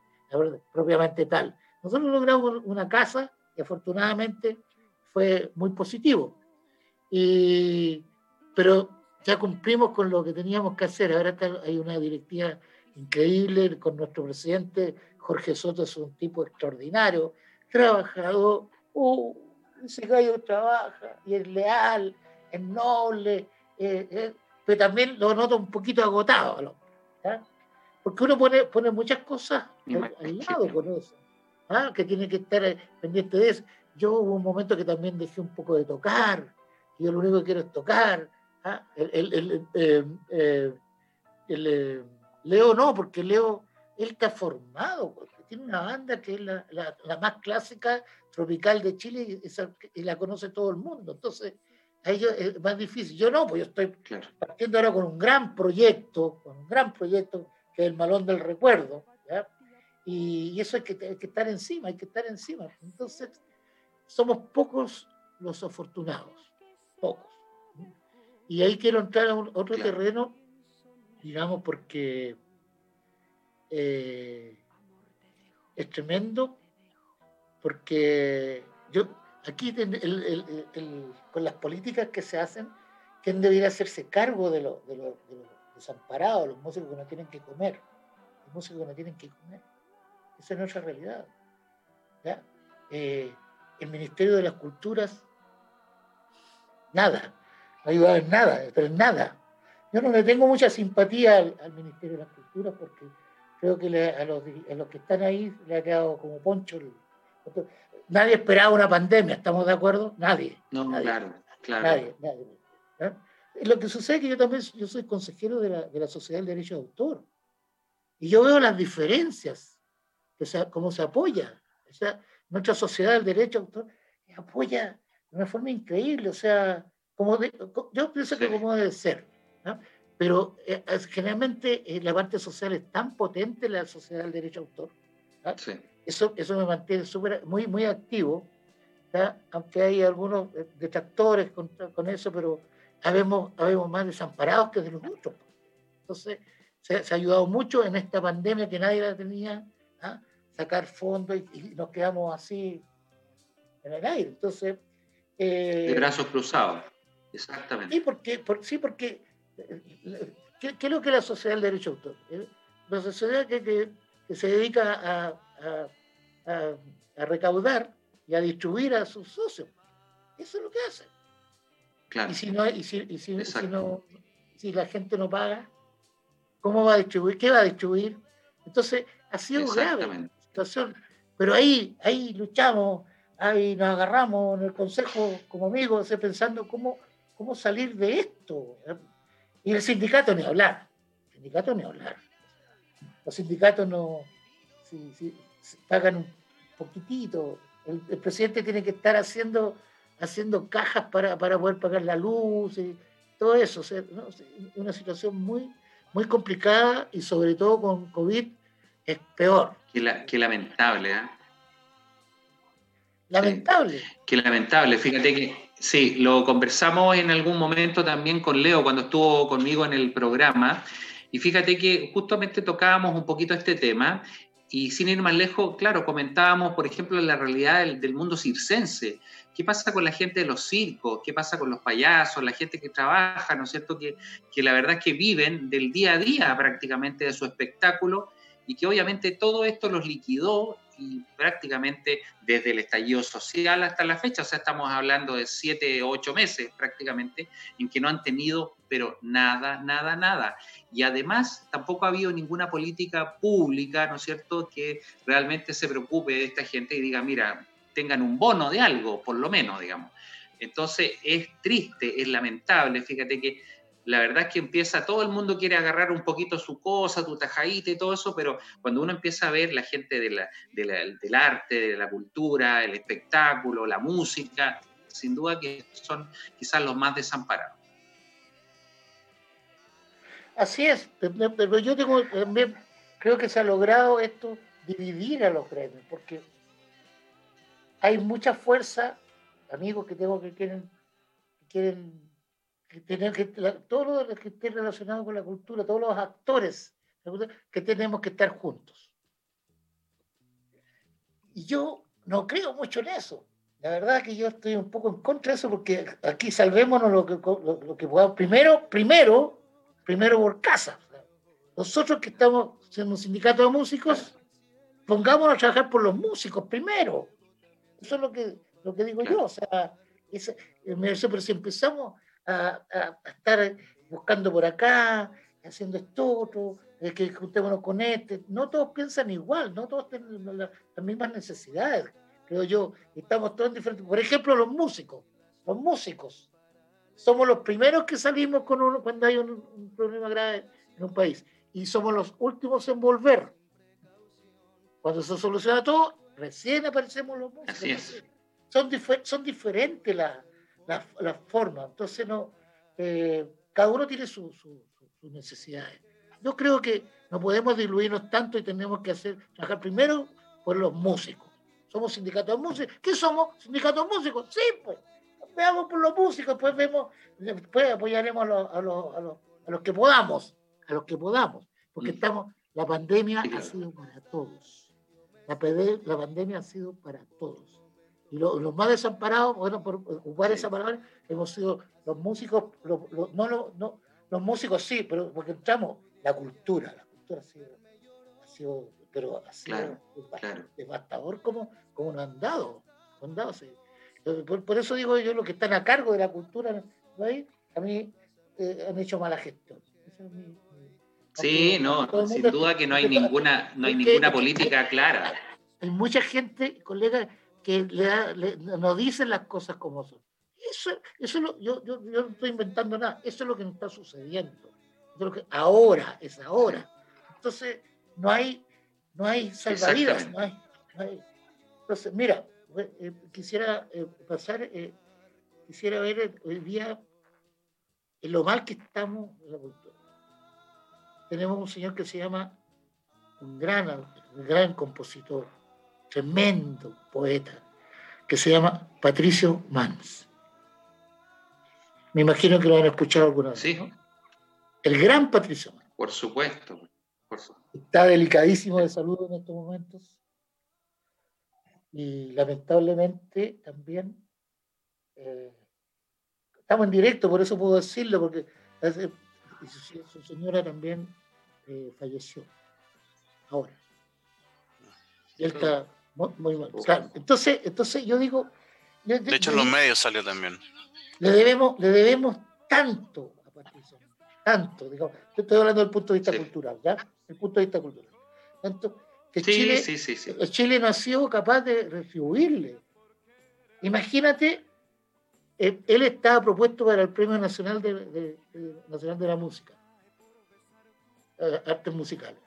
propiamente tal. Nosotros logramos una casa y afortunadamente fue muy positivo. Y, pero ya cumplimos con lo que teníamos que hacer. Ahora hay una directiva increíble con nuestro presidente. Jorge Soto es un tipo extraordinario, trabajador, uh, ese gallo trabaja y es leal, es noble, eh, eh, pero también lo noto un poquito agotado. Porque uno pone, pone muchas cosas al, lado con eso, ¿ah? que tiene que estar pendiente de eso. Yo hubo un momento que también dejé un poco de tocar, yo lo único que quiero es tocar. ¿ah? El, eh, eh, eh, Leo no, porque Leo, él está formado, tiene una banda que es la, más clásica tropical de Chile y, la conoce todo el mundo. Entonces, a ellos es más difícil. Yo no, pues yo estoy partiendo ahora con un gran proyecto, con un gran proyecto que es el Malón del Recuerdo. Y, eso hay que, hay que estar encima, hay que estar encima. Entonces, somos pocos los afortunados pocos. Y ahí quiero entrar a otro terreno, digamos, porque eh, es tremendo, porque yo aquí con las políticas que se hacen, ¿quién debería hacerse cargo de, los desamparados, los músicos que no tienen que comer? Los músicos que no tienen que comer. Esa es nuestra realidad. Eh, el Ministerio de las Culturas nada, no iba a haber nada, pero nada. Yo no le tengo mucha simpatía al, Ministerio de la Cultura porque creo que a, los, que están ahí le ha quedado como poncho. nadie esperaba una pandemia, ¿estamos de acuerdo? Nadie. No, claro, claro. Nadie, nadie. Lo que sucede es que yo también yo soy consejero de la, de la Sociedad del Derecho de Autor. Y yo veo las diferencias, que sea, cómo se apoya. O sea, nuestra sociedad del derecho de autor apoya de una forma increíble, o sea, como yo pienso que como debe ser, pero eh, generalmente eh, la parte social es tan potente la sociedad del derecho de autor, eso, eso me mantiene super, muy, muy activo, aunque hay algunos eh, detractores con, con eso, pero habemos, habemos más desamparados que de los otros. Entonces, se, ha ayudado mucho en esta pandemia que nadie la tenía, sacar fondos y, y, nos quedamos así en el aire. Entonces, de eh, brazos cruzados, exactamente. Sí, porque, sí, porque ¿qué, es lo que es la sociedad del derecho de autor? Eh, la sociedad que, se dedica a, a, recaudar y a distribuir a sus socios. Eso es lo que hace. Claro. Y si no, y si, y si, no, si la gente no paga, ¿cómo va a distribuir? ¿Qué va a distribuir? Entonces, ha sido grave la situación. Pero ahí, ahí luchamos ahí nos agarramos en el consejo como amigos, pensando cómo, cómo salir de esto. Y el sindicato ni hablar, el sindicato ni hablar. Los sindicatos no si, pagan un poquitito. El, presidente tiene que estar haciendo, haciendo cajas para, para poder pagar la luz y todo eso. una situación muy, muy complicada y sobre todo con COVID es peor. Qué, lamentable, ¿eh? Lamentable. Qué lamentable. Fíjate que sí, lo conversamos en algún momento también con Leo cuando estuvo conmigo en el programa. Y fíjate que justamente tocábamos un poquito este tema y sin ir más lejos, claro, comentábamos, por ejemplo, la realidad del, mundo circense. ¿Qué pasa con la gente de los circos? ¿Qué pasa con los payasos? La gente que trabaja, ¿no es cierto? Que, que la verdad es que viven del día a día prácticamente de su espectáculo y que obviamente todo esto los liquidó y prácticamente desde el estallido social hasta la fecha, o sea, estamos hablando de siete, ocho meses prácticamente, en que no han tenido, pero nada, nada, nada. Y además tampoco ha habido ninguna política pública, ¿no es cierto?, que realmente se preocupe de esta gente y diga, mira, tengan un bono de algo, por lo menos, digamos. Entonces es triste, es lamentable, fíjate que la verdad es que empieza, todo el mundo quiere agarrar un poquito su cosa, tu tajadita y todo eso, pero cuando uno empieza a ver la gente del arte, de la cultura, el espectáculo, la música, sin duda que son quizás los más desamparados. Así es, pero yo tengo, creo que se ha logrado esto, dividir a los gremios, porque hay mucha fuerza, amigos que tengo que quieren, que quieren tener que, todo lo que esté relacionado con la cultura, todos los actores, que tenemos que estar juntos. Y yo no creo mucho en eso. La verdad que yo estoy un poco en contra de eso porque aquí salvémonos lo que, lo, que podamos. Primero, primero, primero por casa. Nosotros que estamos siendo un sindicato de músicos, pongámonos a trabajar por los músicos primero. Eso es lo que, lo que digo yo. O sea, pero si empezamos a, estar buscando por acá, haciendo esto otro, que juntémonos con este. No todos piensan igual, no todos tienen las mismas necesidades, creo yo. Estamos todos diferentes. Por ejemplo, los músicos. Los músicos. Somos los primeros que salimos con uno cuando hay un, problema grave en un país. Y somos los últimos en volver. Cuando se soluciona todo, recién aparecemos los músicos. Son, son diferentes las la, la forma. Entonces, no, eh, cada uno tiene sus necesidades. Yo creo que no podemos diluirnos tanto y tenemos que hacer, trabajar primero por los músicos. Somos sindicatos de músicos. ¿Qué somos? Sindicatos de músicos. Sí, pues. Veamos por los músicos, pues vemos, después apoyaremos a los, a los, a los, a los que podamos, a los que podamos, porque estamos, la pandemia ha sido para todos. La, la pandemia ha sido para todos. Y los más desamparados, bueno, por ocupar esa palabra, hemos sido los músicos, no, no, los músicos sí, pero porque entramos, la cultura, la cultura ha sido, pero ha sido devastador como, como nos han dado. Han dado por, eso digo yo, los que están a cargo de la cultura, a mí eh, han hecho mala gestión. sí, no, sin duda que no hay ninguna, no hay ninguna política clara. Hay mucha gente, colegas, que le, nos dicen las cosas como son. Eso, eso lo, yo, yo, yo, no estoy inventando nada, eso es lo que nos está sucediendo. que ahora, es ahora. Entonces, no hay, no hay salvavidas, no hay, Entonces, mira, eh, quisiera eh, pasar, eh, quisiera ver hoy día en lo mal que estamos en la cultura. Tenemos un señor que se llama un gran, un gran compositor, tremendo poeta, que se llama Patricio Mans. Me imagino que lo han escuchado alguna vez. Sí. El gran Patricio Mans. Por supuesto, Está delicadísimo de salud en estos momentos. Y lamentablemente también eh, estamos en directo, por eso puedo decirlo, porque su, señora también eh, falleció ahora. Y él está muy, mal. Entonces, entonces yo digo... de hecho, en los medios salió también. Le debemos, le debemos tanto a Patricio, tanto, digamos. estoy hablando del punto de vista cultural, ¿ya? El punto de vista cultural. Tanto que Chile, Chile no ha sido capaz de retribuirle. Imagínate, él, estaba propuesto para el Premio Nacional de, Nacional de la Música, eh, artes musicales.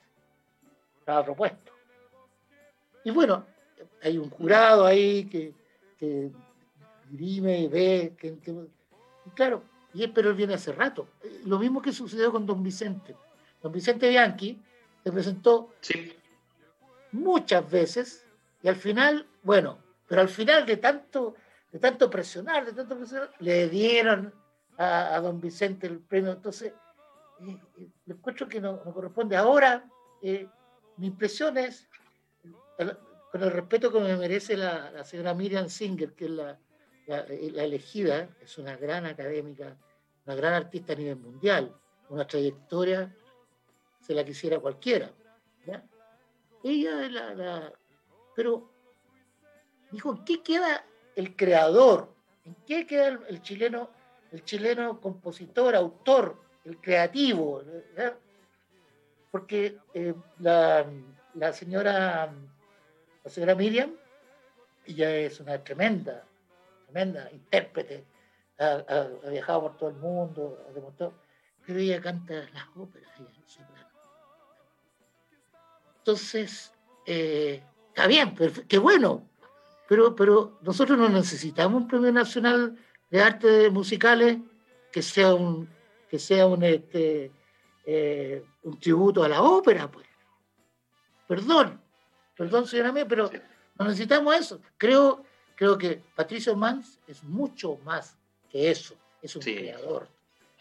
Estaba propuesto. Y bueno, hay un jurado ahí que, que dirime y ve. Que, claro, y pero él viene hace rato. Lo mismo que sucedió con don Vicente. Don Vicente Bianchi se presentó muchas veces y al final, bueno, pero al final de tanto, de tanto presionar, de tanto presionar, le dieron a, don Vicente el premio. Entonces, eh, eh, le encuentro que no, corresponde. Ahora, eh, mi impresión es, con el respeto que me merece la, señora Miriam Singer, que es la, elegida, es una gran académica, una gran artista a nivel mundial, una trayectoria, se la quisiera cualquiera. Ella pero dijo, ¿en qué queda el creador? ¿En qué queda el, chileno, el chileno compositor, autor, el creativo? Porque eh, la, señora, la señora Miriam, ella es una tremenda, tremenda intérprete, ha, viajado por todo el mundo, ha demostrado, pero ella canta las óperas, Entonces, eh, está bien, qué bueno, pero, pero nosotros no necesitamos un premio nacional de artes musicales que sea un, que sea un, este, eh, un tributo a la ópera, pues. Perdón, perdón, señora mía, pero no necesitamos eso. Creo, creo que Patricio Mans es mucho más que eso, es un creador.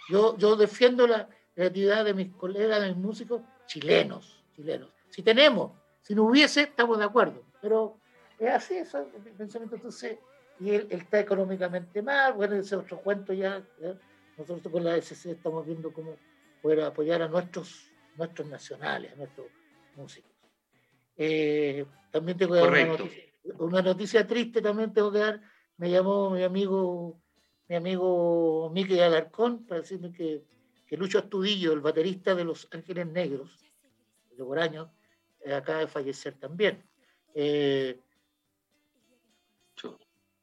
Yo, yo defiendo la creatividad de mis colegas, de mis músicos chilenos, chilenos. Si tenemos, si no hubiese, estamos de acuerdo, pero es así, eso es mi pensamiento. Entonces, y él, está económicamente mal, bueno, ese otro cuento ya, nosotros con la SC estamos viendo cómo poder apoyar a nuestros, nuestros nacionales, a nuestros músicos. Eh, también tengo que dar una noticia, una noticia, triste, también tengo que dar, me llamó mi amigo, mi amigo Miguel Alarcón para decirme que, que Lucho Astudillo, el baterista de Los Ángeles Negros, de Boraño, eh, acaba de fallecer también. Eh,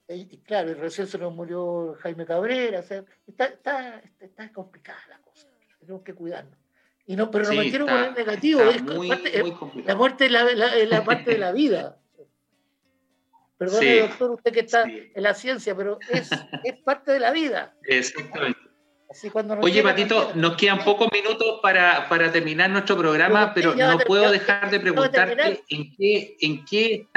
y, claro, y recién se nos murió Jaime Cabrera, está, está, está, complicada la cosa, tenemos que cuidarnos. Y no, pero no me quiero poner negativo, es la muerte es la, la, parte de la vida. Perdone, doctor, usted que está en la ciencia, pero es, es parte de la vida. Exactamente. Oye, Patito, nos quedan pocos minutos para, para terminar nuestro programa, pero, no puedo dejar de preguntarte en qué, en qué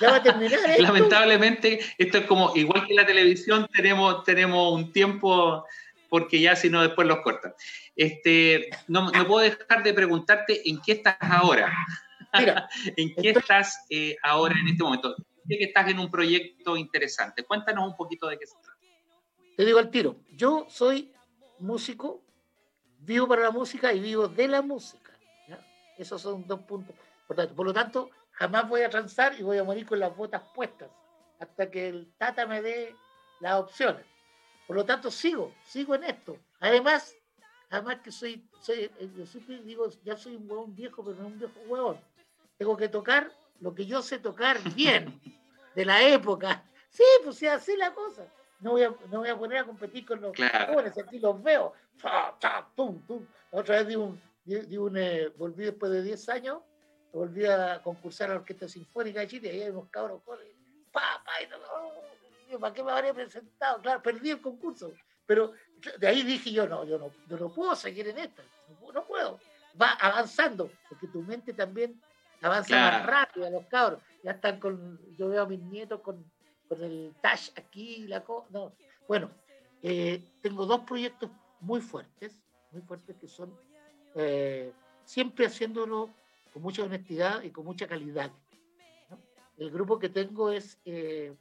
ya va a terminar. Lamentablemente, esto es como, igual que la televisión, tenemos, tenemos un tiempo, porque ya si no después los cortan. Este, no, no puedo dejar de preguntarte en qué estás ahora. ¿En qué estás eh, ahora en este momento? Sé que estás en un proyecto interesante. Cuéntanos un poquito de qué se trata. Te digo al tiro. Yo soy músico, vivo para la música y vivo de la música. Esos son dos puntos Por lo tanto, jamás voy a transar y voy a morir con las botas puestas hasta que el Tata me dé las opciones. Por lo tanto, sigo, sigo en esto. Además, además que soy, soy eh, yo siempre digo, ya soy un huevón viejo, pero no un viejo huevón. Tengo que tocar lo que yo sé tocar bien, de la época. Sí, pues sí, así la cosa. No voy, a, no voy a poner a competir con los jóvenes, aquí los veo. otra vez di un, di, un eh, volví después de 10 años volví a concursar a la Orquesta Sinfónica de Chile, y ahí hay unos cabros coles, papá, y ¿para qué me habría presentado? Claro, perdí el concurso, pero de ahí dije yo, no, yo no, no puedo seguir en esta, no, puedo, va avanzando, porque tu mente también avanza más rápido, los cabros, ya están con, yo veo a mis nietos con, con el touch aquí, la cosa, no, bueno, eh, tengo dos proyectos muy fuertes, muy fuertes que son eh, siempre haciéndolo con mucha honestidad y con mucha calidad. El grupo que tengo es eh,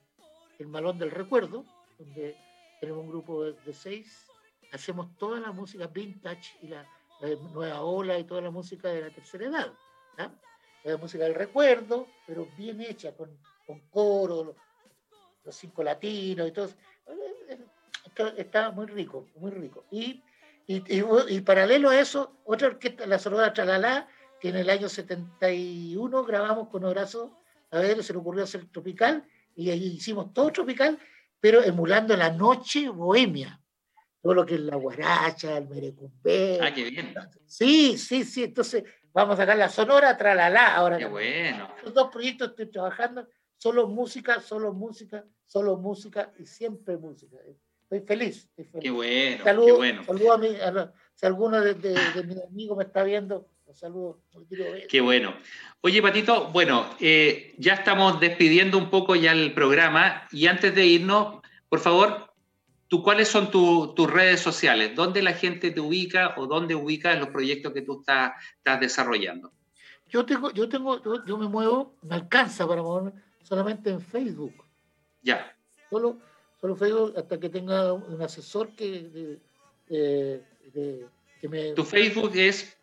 el Malón del Recuerdo, donde tenemos un grupo de, seis, hacemos toda la música vintage y la, nueva ola y toda la música de la tercera edad. La música del recuerdo, pero bien hecha, con, con coro, los, cinco latinos y todo. Está, muy rico, muy rico. Y, y, y, paralelo a eso, otra orquesta, la Sonora Tralala, que en el año 71 grabamos con Horacio a ver, se le ocurrió hacer tropical y ahí hicimos todo tropical, pero emulando la noche bohemia. Todo lo que es la guaracha, el merecumbé. Ah, qué bien. Sí, sí, sí. Entonces vamos a sacar la sonora tralala ahora. Qué bueno. Los dos proyectos estoy trabajando, solo música, solo música, solo música y siempre música. Estoy feliz. Qué bueno. qué bueno. Saludo a, mí, si alguno de, de mis amigos me está viendo, saludos. Qué bueno. Oye, Patito, bueno, eh, ya estamos despidiendo un poco ya el programa y antes de irnos, por favor, ¿tú, ¿cuáles son tus redes sociales? ¿Dónde la gente te ubica o dónde ubicas los proyectos que tú estás, estás desarrollando? Yo tengo, yo tengo, yo, me muevo, me alcanza para moverme solamente en Facebook. Ya. Solo, solo Facebook hasta que tenga un asesor que, que me... ¿Tu Facebook es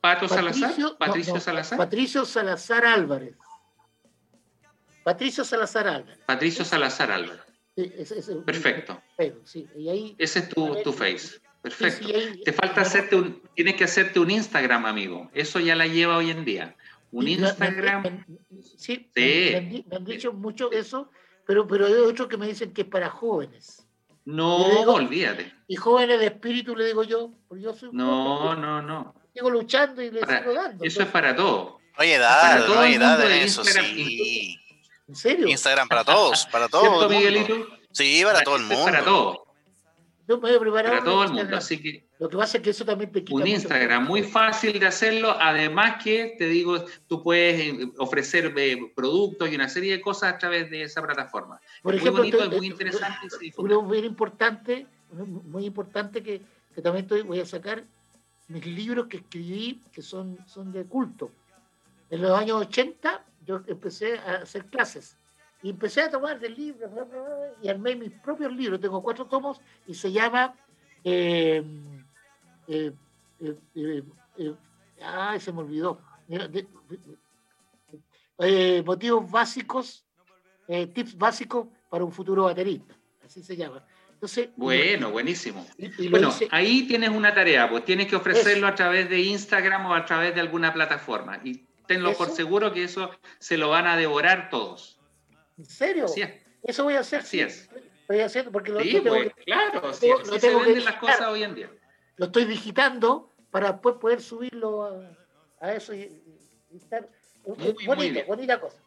Pato Salazar, Patricio Salazar. Patricio Salazar Álvarez. Patricio Salazar Álvarez. Patricio Salazar Álvarez. Perfecto. Ese es tu, tu face. Perfecto. Te falta hacerte un, tienes que hacerte un Instagram, amigo. Eso ya la lleva hoy en día. Un Instagram. sí, Me, han, dicho mucho eso, pero, pero hay otros que me dicen que es para jóvenes. No, olvídate. Y jóvenes de espíritu, le digo yo, yo soy No, no, no. Sigo luchando y le sigo dando. Eso es para todo. Oye, edad, no hay edad en eso, sí. ¿En serio? Instagram para todos, para todos. Miguelito? Sí, para, todo el mundo. Para todo. Yo me voy a preparar. Para todo el mundo, así que. Lo que pasa es que eso también te quita. Un Instagram muy fácil de hacerlo. Además, que te digo, tú puedes eh, ofrecer eh, productos y una serie de cosas a través de esa plataforma. Por ejemplo, muy bonito, es muy interesante. Uno muy importante, muy importante que, que también estoy, voy a sacar mis libros que escribí, que son, son de culto. En los años 80 yo empecé a hacer clases y empecé a tomar del libro y armé mis propios libros. Tengo cuatro tomos y se llama. Eh, eh, eh, ay, se me olvidó. motivos básicos, tips básicos para un futuro baterista. Así se llama. Entonces, bueno, buenísimo. bueno, ahí tienes una tarea, pues tienes que ofrecerlo a través de Instagram o a través de alguna plataforma. Y tenlo por seguro que eso se lo van a devorar todos. ¿En serio? Eso voy a hacer. Así es. Voy a hacer porque lo sí, pues, claro, sí, lo se venden las cosas hoy en día. Lo estoy digitando para después poder subirlo a, eso y, estar. Muy, bien. bonita cosa.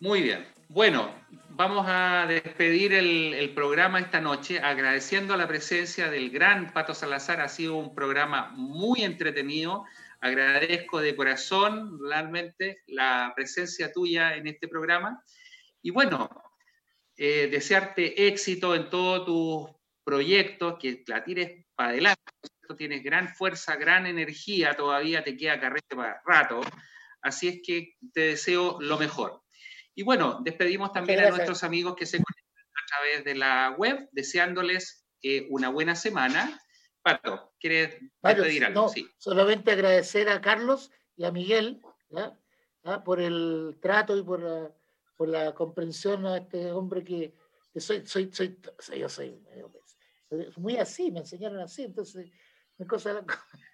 Muy bien. Bueno, vamos a despedir el, el, programa esta noche agradeciendo la presencia del gran Pato Salazar. Ha sido un programa muy entretenido. Agradezco de corazón realmente la presencia tuya en este programa. Y bueno, eh, desearte éxito en todos tus proyectos, que la tires para adelante. Tienes gran fuerza, gran energía, todavía te queda carrete para rato. Así es que te deseo lo mejor. Y bueno, despedimos también a nuestros amigos que se conectan a través de la web, deseándoles eh, una buena semana Pato, ¿quieres pedir algo? sí. Solamente agradecer a Carlos y a Miguel por el trato y por la, por la, comprensión a este hombre que, soy, soy, soy, yo soy, muy así, me enseñaron así, entonces, cosa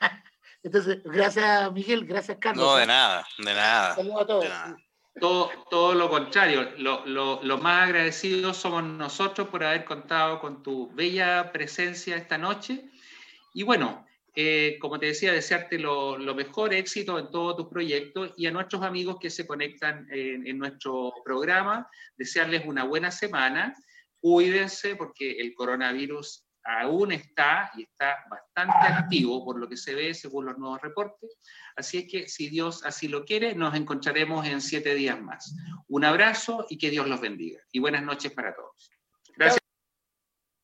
entonces, gracias Miguel, gracias Carlos. No, de nada, de nada. Saludos a todos. Todo, todo, lo contrario, lo, lo, lo, más agradecidos somos nosotros por haber contado con tu bella presencia esta noche y bueno, eh, como te decía, desearte lo, mejor éxito en todos tus proyectos y a nuestros amigos que se conectan en, nuestro programa, desearles una buena semana. Cuídense porque el coronavirus aún está y está bastante activo por lo que se ve según los nuevos reportes. Así es que si Dios así lo quiere, nos encontraremos en siete días más. Un abrazo y que Dios los bendiga. Y buenas noches para todos.